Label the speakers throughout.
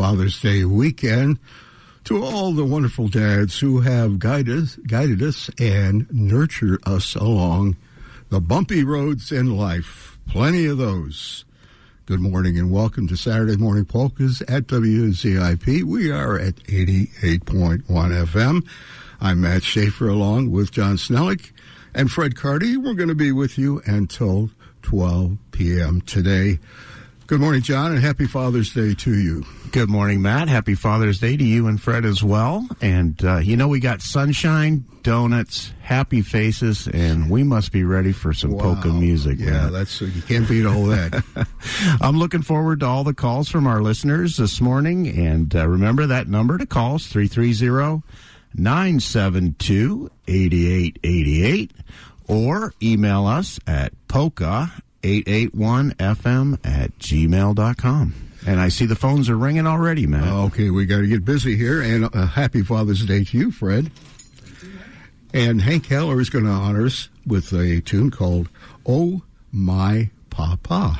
Speaker 1: Father's Day weekend to all the wonderful dads who have guided, guided us and nurtured us along the bumpy roads in life. Plenty of those. Good morning and welcome to Saturday Morning Polkas at WZIP. We are at 88.1 FM. I'm Matt Schaefer along with John Snellick and Fred Carty. We're going to be with you until 12 p.m. today. Good morning, John, and happy Father's Day to you.
Speaker 2: Good morning, Matt. Happy Father's Day to you and Fred as well. And, uh, you know, we got sunshine, donuts, happy faces, and we must be ready for some polka music.
Speaker 1: Yeah,
Speaker 2: Matt.
Speaker 1: that's you can't beat all that.
Speaker 2: I'm looking forward to all the calls from our listeners this morning. And uh, remember that number to call is 330 972 8888 or email us at polka881fm at gmail.com. And I see the phones are ringing already, man.
Speaker 1: okay, we got to get busy here, and uh, happy Father's Day to you, Fred. And Hank Haller is going to honor us with a tune called "Oh My Papa."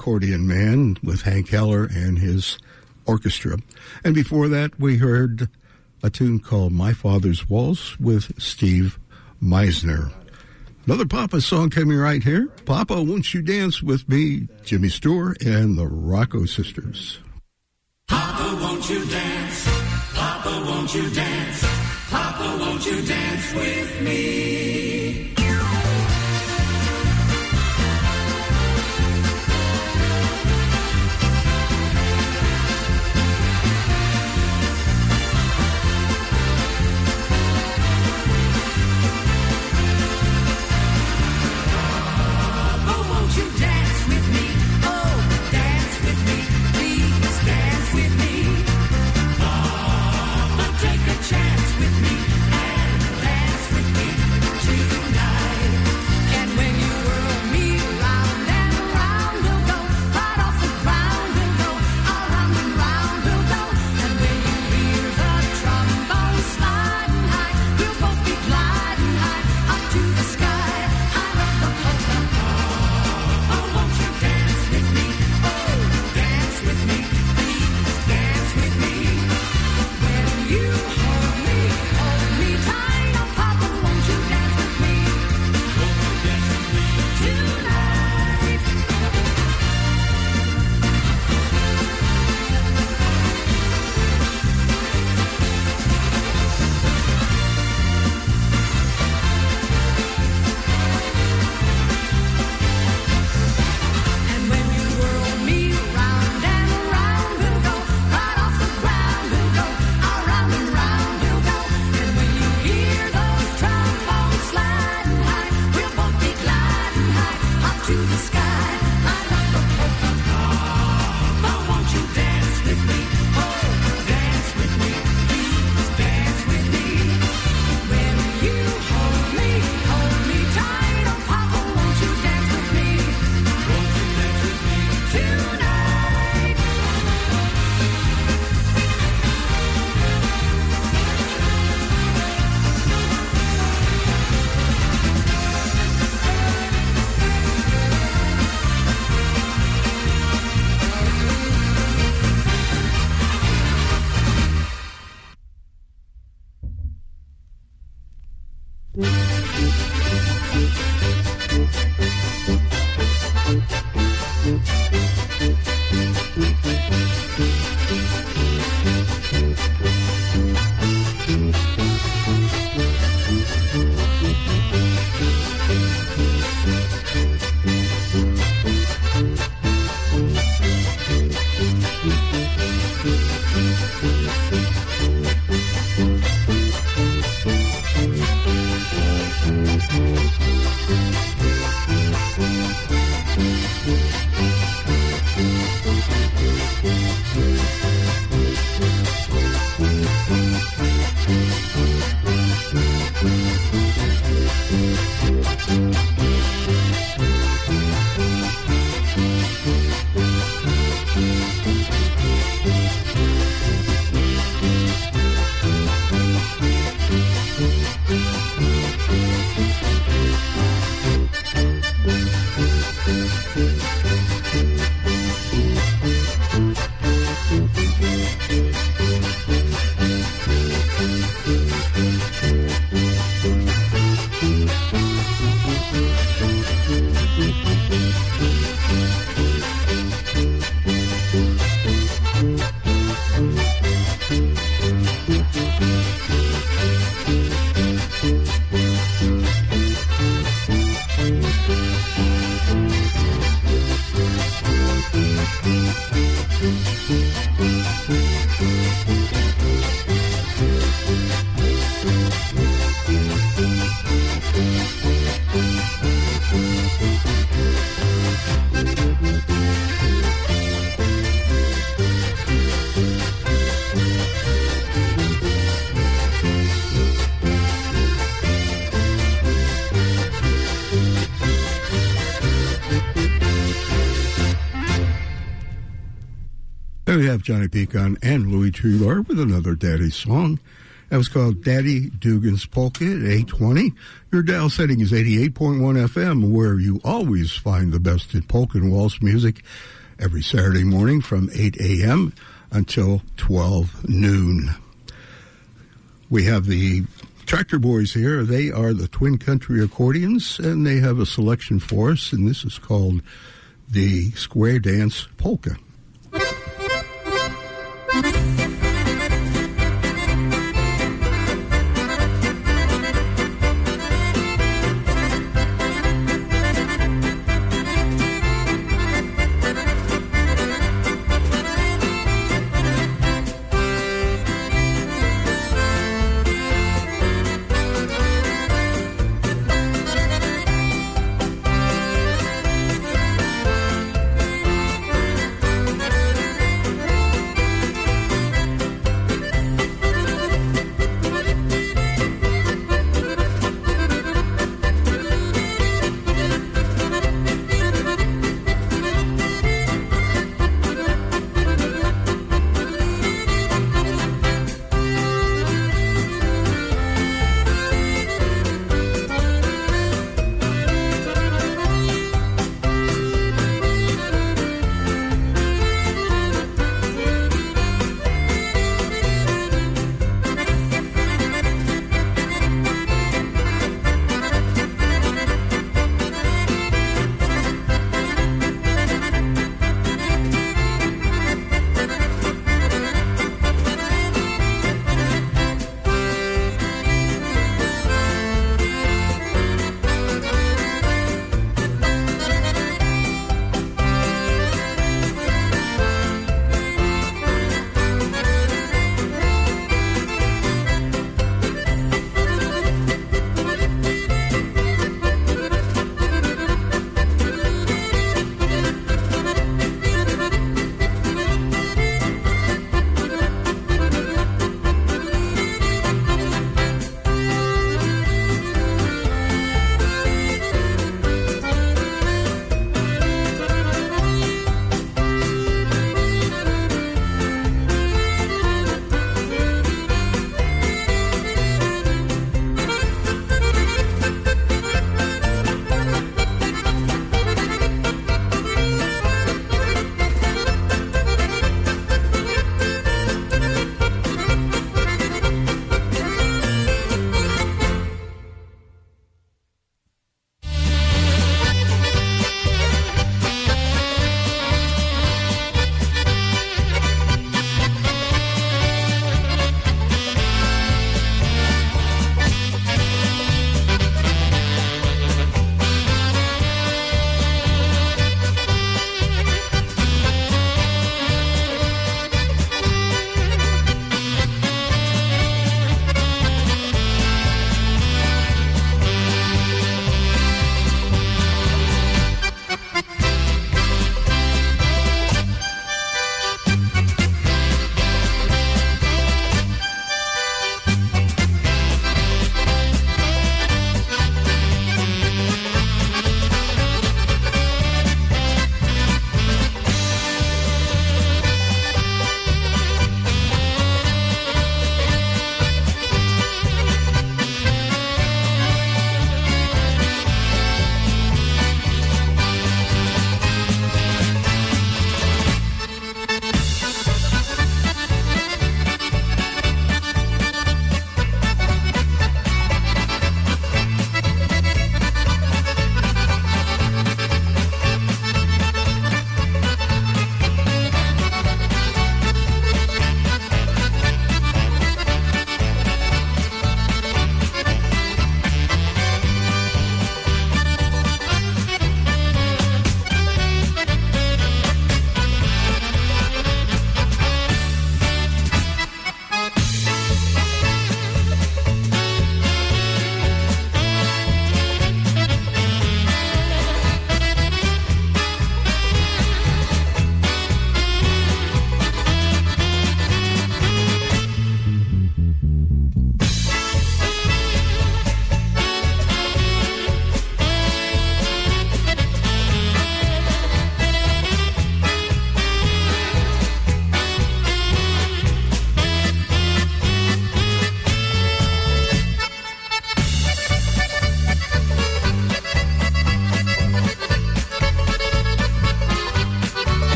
Speaker 3: Accordion Man with
Speaker 1: Hank Haller and his orchestra. And before that, we heard a tune called My Father's Waltz with Steve Meisner. Another Papa song coming right here. Papa, won't you dance with me? Jimmy Stewart and the Rocco Sisters.
Speaker 4: Papa, won't you dance? Papa, won't you dance? Papa, won't you dance with me?
Speaker 1: Have Johnny Pecon and Louis Tudor with another Daddy song. That was called Daddy Dugan's Polka at 820. Your dial setting is 88.1 FM, where you always find the best in polka and waltz music every Saturday morning from 8 a.m. until 12 noon. We have the Tractor Boys here. They are the Twin Country Accordions, and they have a selection for us, and this is called the Square Dance Polka. Pretty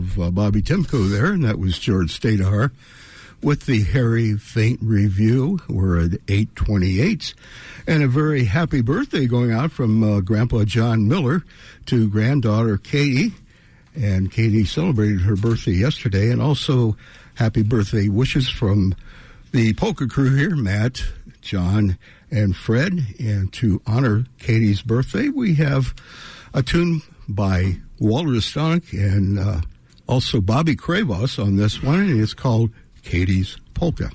Speaker 1: of uh, Bobby Timko there, and that was George Stadahar with the Harry Faint review. We're at 828. And a very happy birthday going out from uh, Grandpa John Miller to granddaughter Katie. And Katie celebrated her birthday yesterday. And also happy birthday wishes from the polka crew here, Matt, John, and Fred. And to honor Katie's birthday, we have a tune by Walter Ostanek and uh, also Bobby Kravos on this one, and it's called Katie's Polka.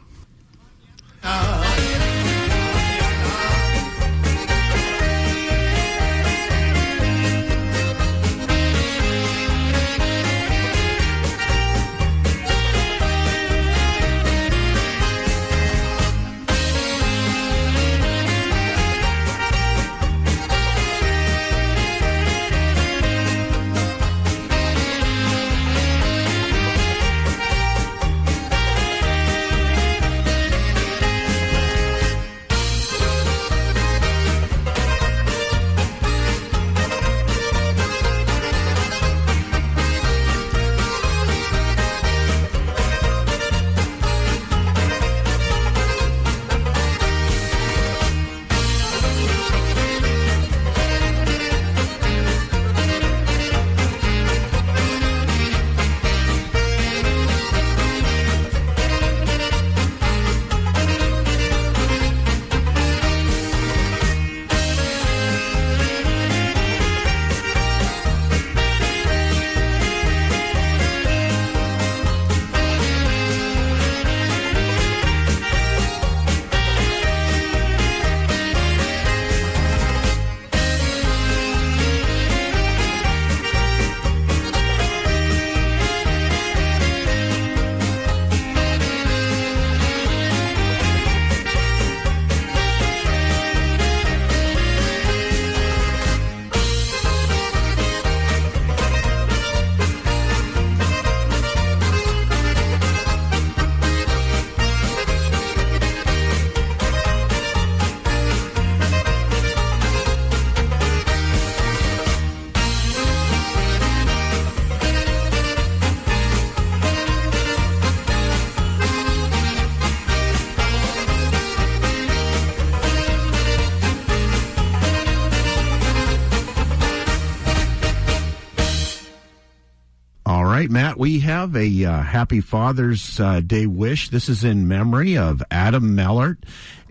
Speaker 2: We have a uh, happy Father's uh, Day wish. This is in memory of Adam Mellert,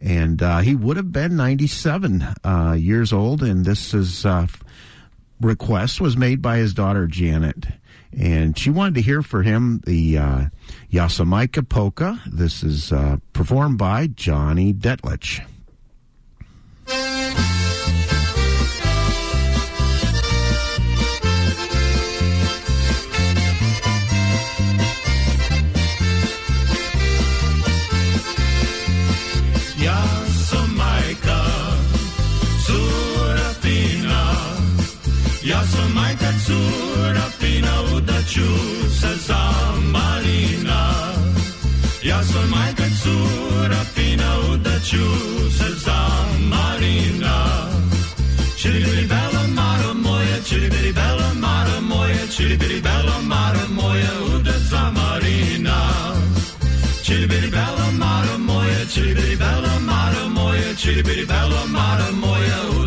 Speaker 2: and uh, he would have been 97 uh, years old, and this is uh, request was made by his daughter Janet, and she wanted to hear for him the uh, Yasamaika polka. This is uh, performed by Johnny Detlich.
Speaker 3: Surafina, Udachu, Sazamarina. Jasamaika, Surafina, Udachu, Sazamarina. Chili bella mara moja, chili bella mara moja, chili bella mara moja, uda zamarina. Chili bitty bella mara moja, chili bitty bella mara moja, chili bitty bella mara moja, uda zamarina.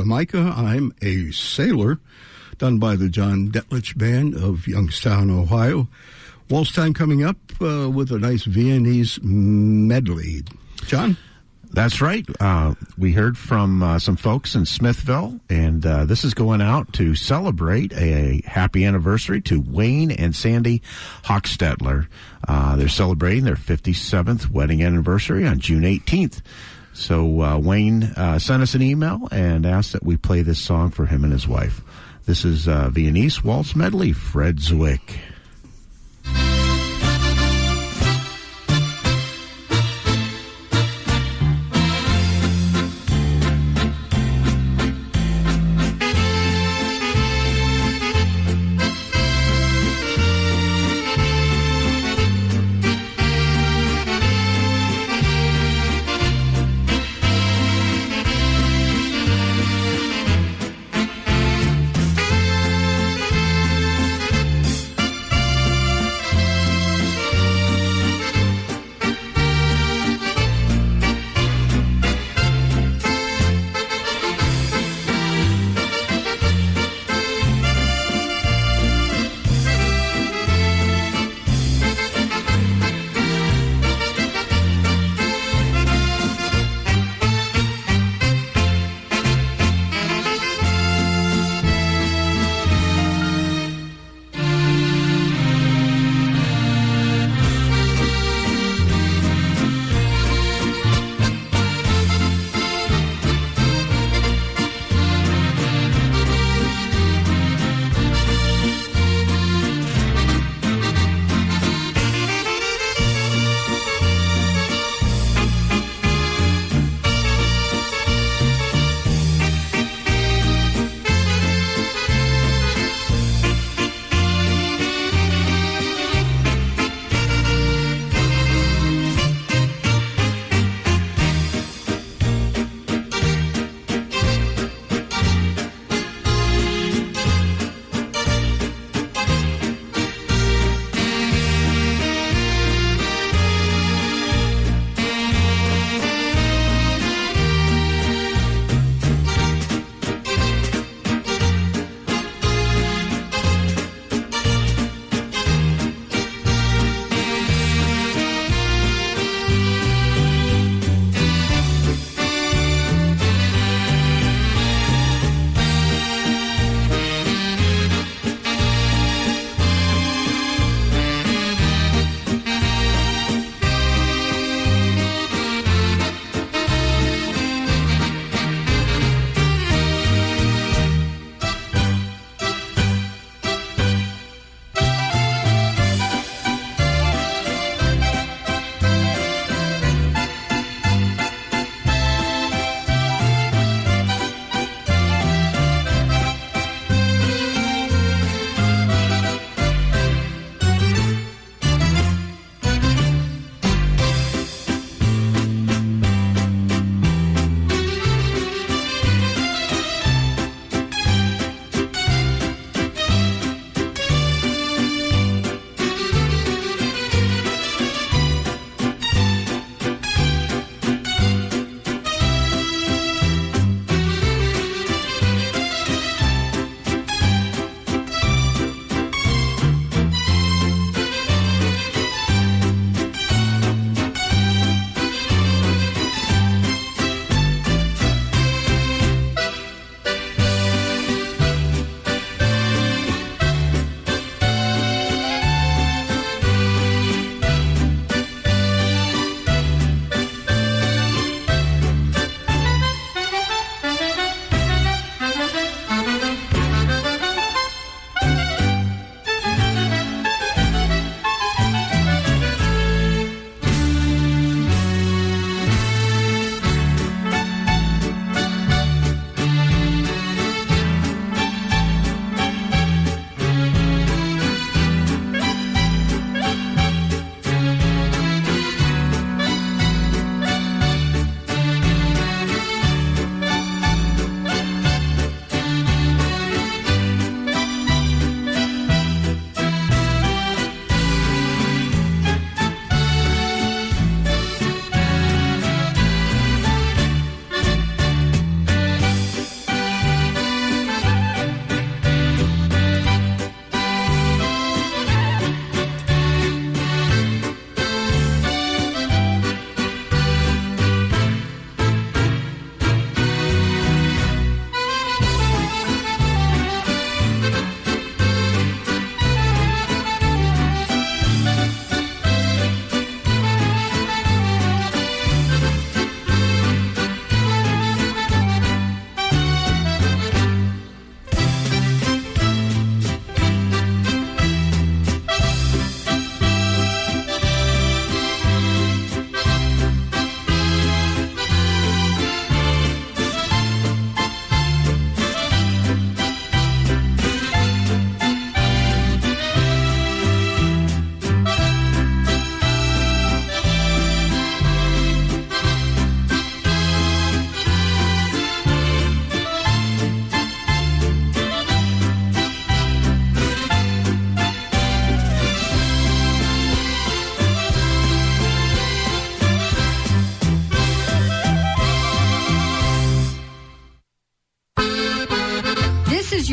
Speaker 1: Samika, I'm a Sailor, done by the John Detlich Band of Youngstown, Ohio. Waltz time coming up uh, with a nice Viennese medley. John?
Speaker 2: That's right. Uh, we heard from uh, some folks in Smithville, and uh, this is going out to celebrate a happy anniversary to Wayne and Sandy Hochstetler. Uh, they're celebrating their 57th wedding anniversary on June 18th. So uh, Wayne uh, sent us an email and asked that we play this song for him and his wife. This is uh, Viennese Waltz Medley, Fred
Speaker 3: Ziwich.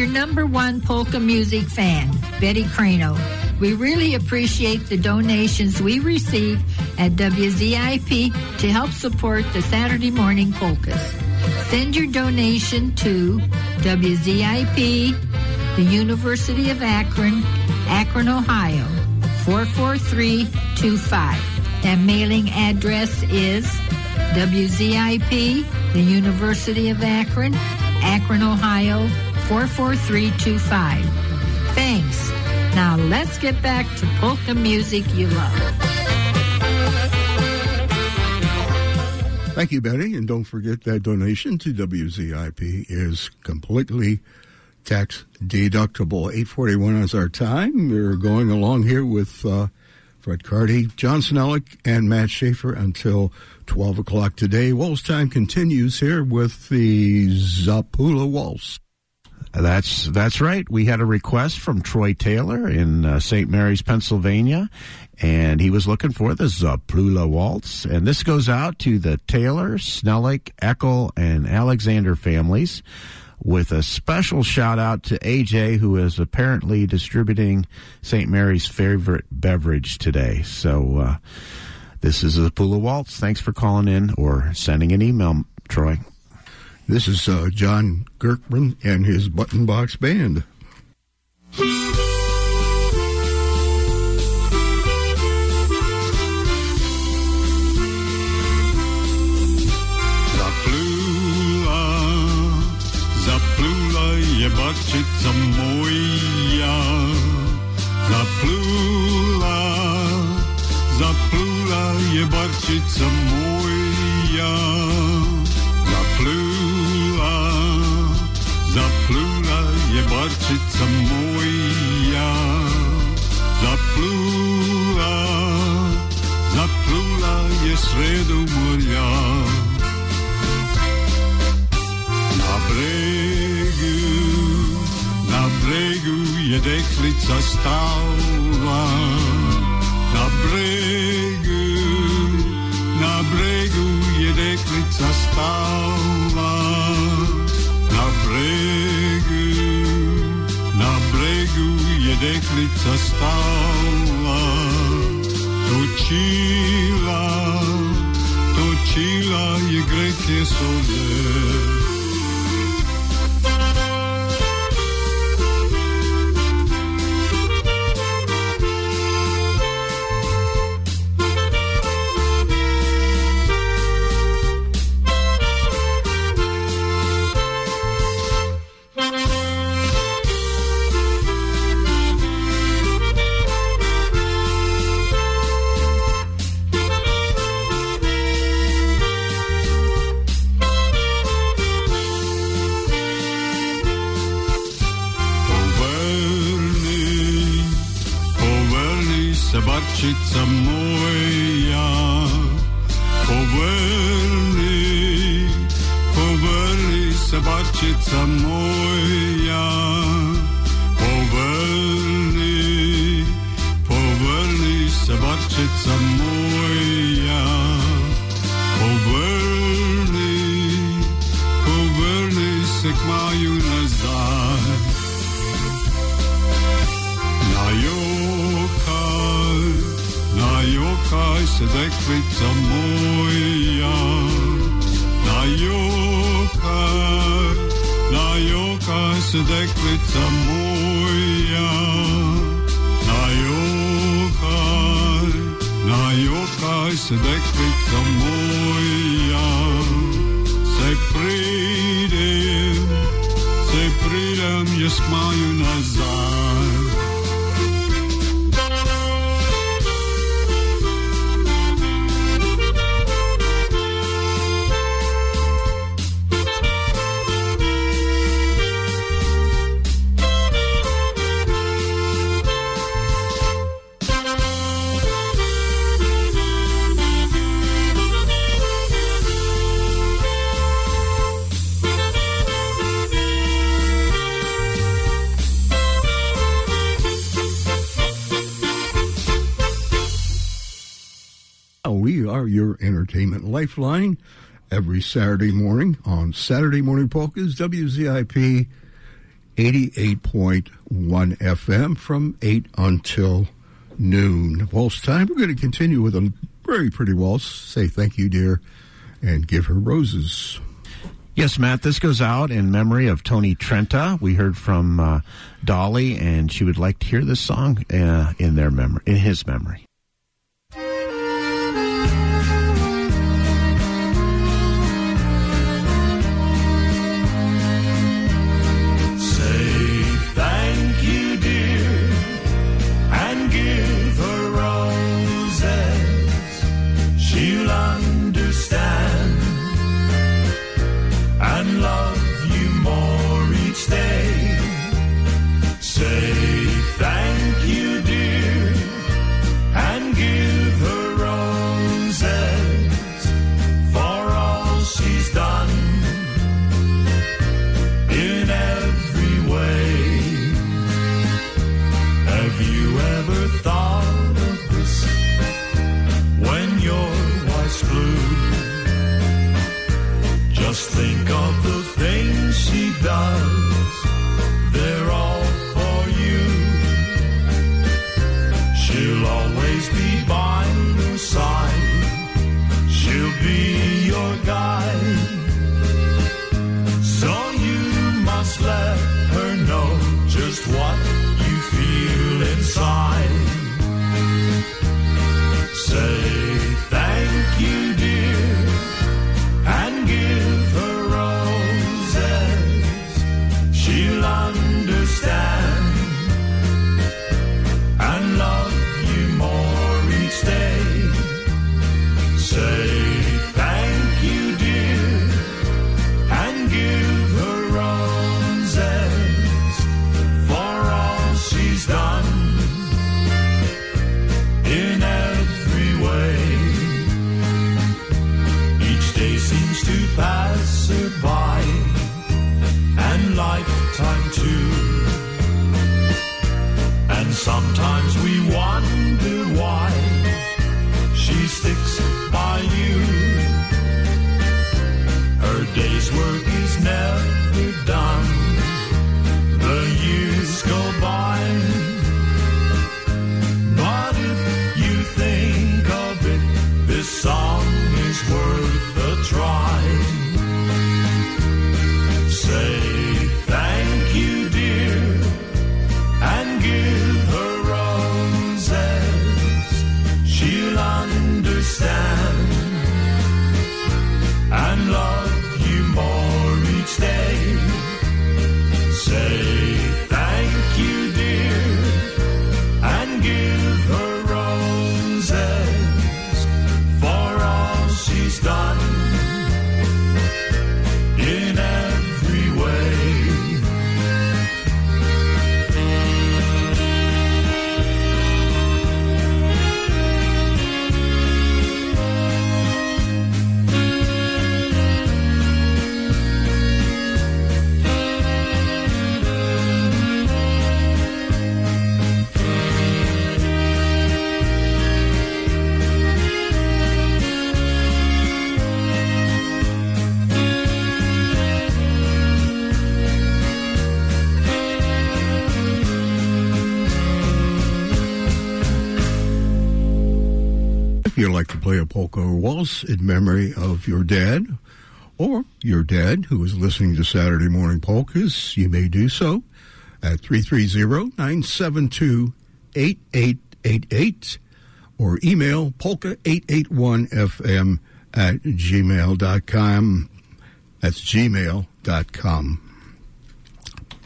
Speaker 5: Number one polka music fan, Betty Crano. We really appreciate the donations we receive at WZIP to help support the Saturday morning polkas. Send your donation to WZIP, the University of Akron, Akron, Ohio, 44325. That mailing address is WZIP, the University of Akron, Akron, Ohio, 44325. Thanks. Now let's get back to polka music you love.
Speaker 1: Thank you, Betty. And don't forget that donation to WZIP is completely tax deductible. 841 is our time. We're going along here with uh, Fred Carty, John Snellick, and Matt Schaefer until 12 o'clock today. Waltz time continues here with the Zapula Waltz.
Speaker 2: That's that's right. We had a request from Troy Taylor in uh, St. Mary's, Pennsylvania, and he was looking for the Zaplula Waltz. And this goes out to the Taylor, Snellick, Eckel, and Alexander families, with a special shout out to AJ, who is apparently distributing St. Mary's favorite beverage today. So uh, this is the Pula Waltz. Thanks for calling in or sending an email, Troy.
Speaker 1: This is uh, John Gerkman and his Button Box Band.
Speaker 6: Zaplula, zaplula. Najokaj
Speaker 1: lifeline every Saturday morning on Saturday Morning Polkas, WZIP 88.1 FM from 8 until noon. Waltz time. We're going to continue with a very pretty waltz. Say thank you, dear, and give her roses.
Speaker 3: Yes, Matt, this goes out in memory of Tony Trenta. We heard from uh, Dolly, and she would like to hear this song uh, in their memory, in his memory.
Speaker 7: Sticks by you. Her day's work is never done.
Speaker 1: To play a polka or waltz in memory of your dad or your dad who is listening to Saturday Morning Polkas, you may do so at 330-972-8888 or email polka881fm at gmail.com. That's gmail.com.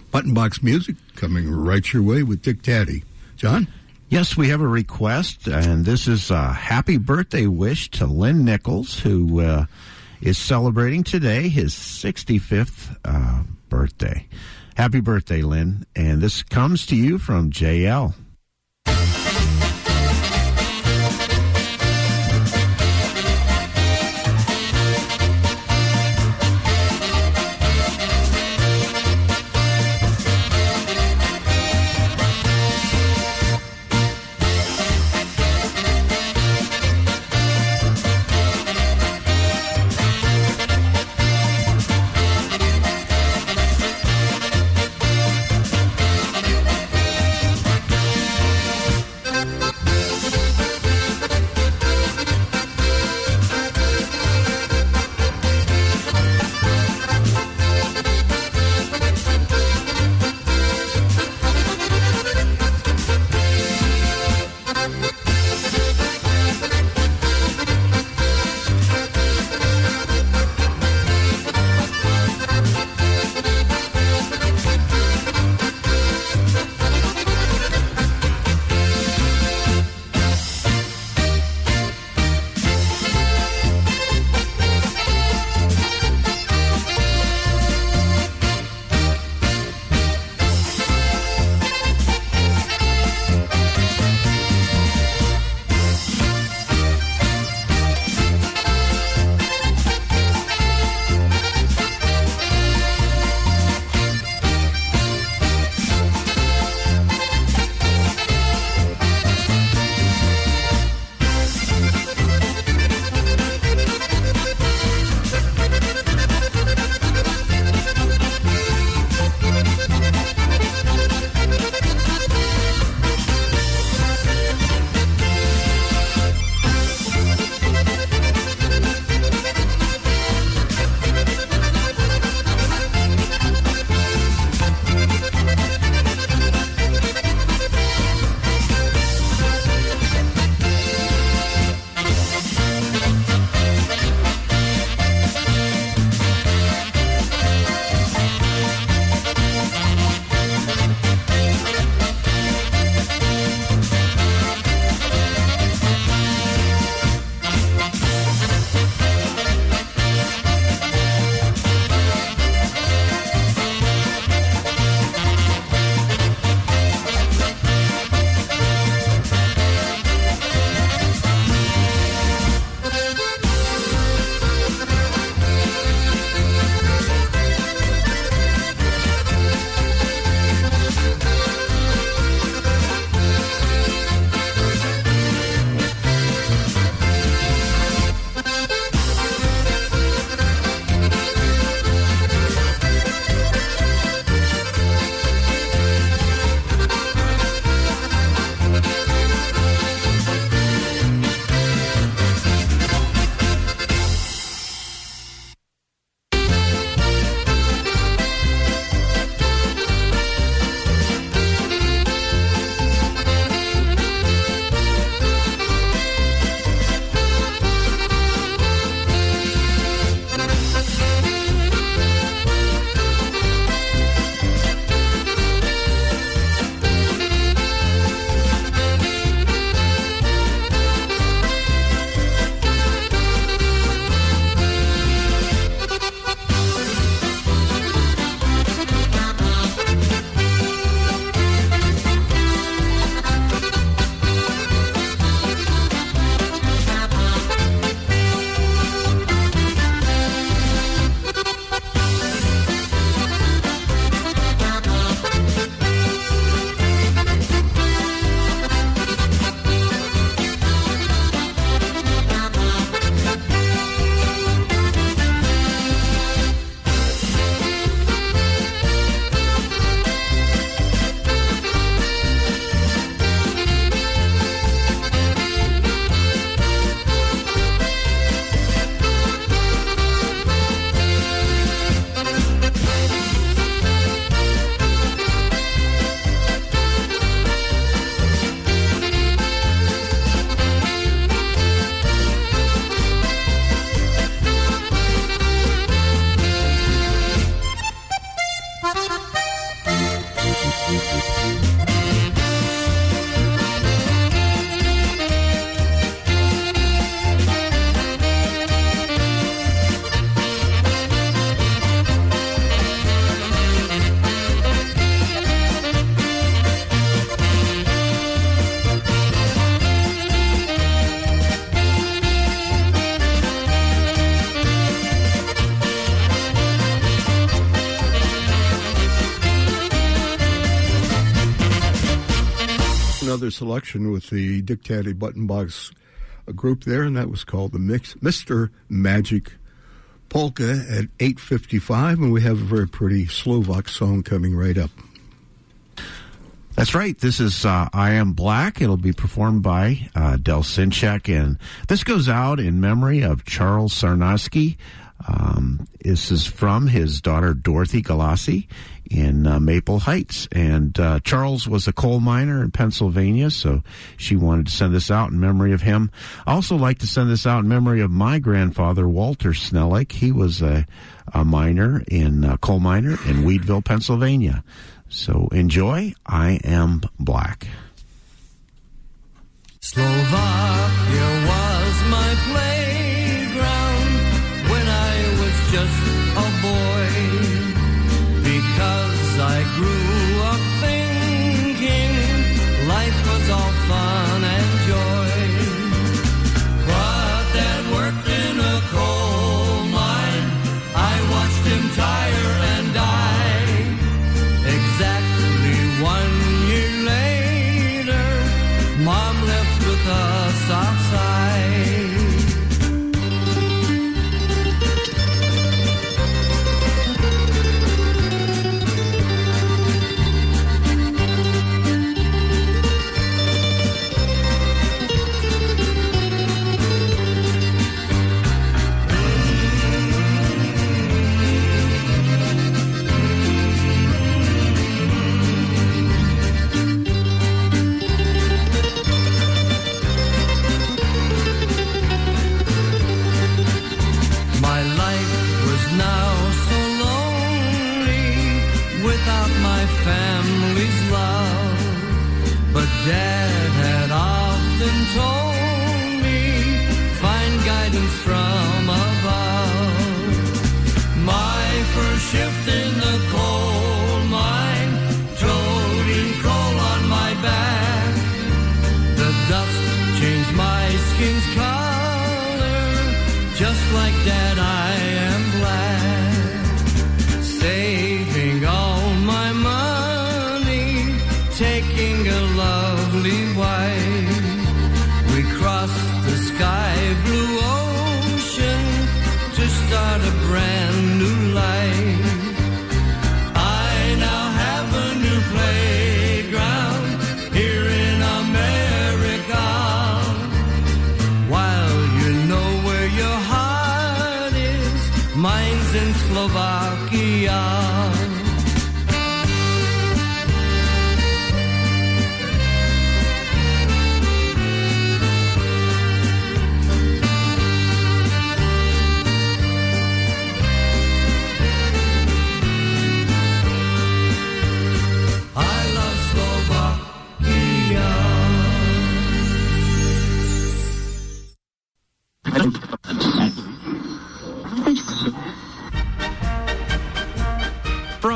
Speaker 1: Button Box Music coming right your way with Dick Tady. John?
Speaker 3: Yes, we have a request, and this is a happy birthday wish to Lynn Nichols, who uh, is celebrating today his 65th uh, birthday. Happy birthday, Lynn. And this comes to you from JL.
Speaker 1: Selection with the Dick Tady Button Box group there, and that was called the Mix Mr. Magic Polka at 8.55, and we have a very pretty Slovak song coming right up.
Speaker 2: That's right. This is uh, I Am Black. It'll be performed by uh, Del Sinchak, and this goes out in memory of Charles Sarnowski. Um, this is from his daughter Dorothy Galassi in uh, Maple Heights, and uh, Charles was a coal miner in Pennsylvania, so she wanted to send this out in memory of him. I also like to send this out in memory of my grandfather Walter Snellick. He was a, a miner in uh, coal miner in Weedville, Pennsylvania. So enjoy. I am black.
Speaker 8: Slovakia was my playground when I was just family's love.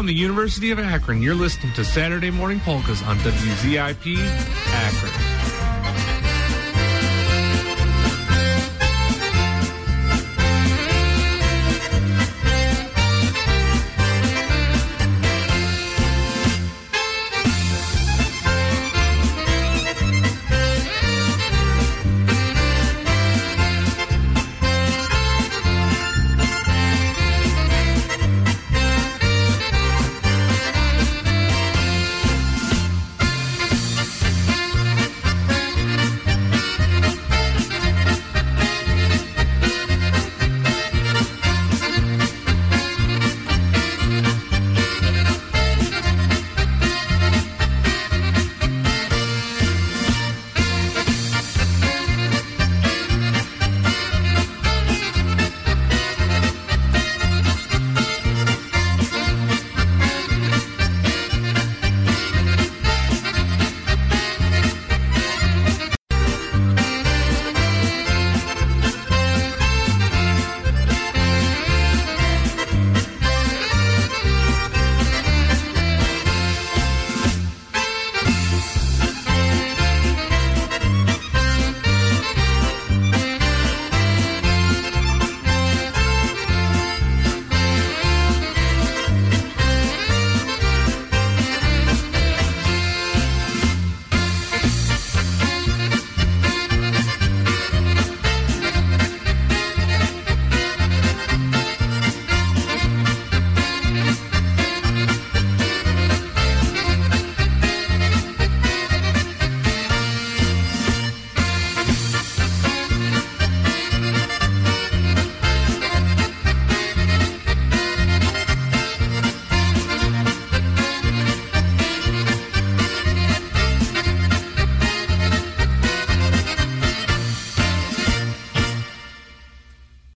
Speaker 9: From the University of Akron, you're listening to Saturday Morning Polkas on WZIP Akron.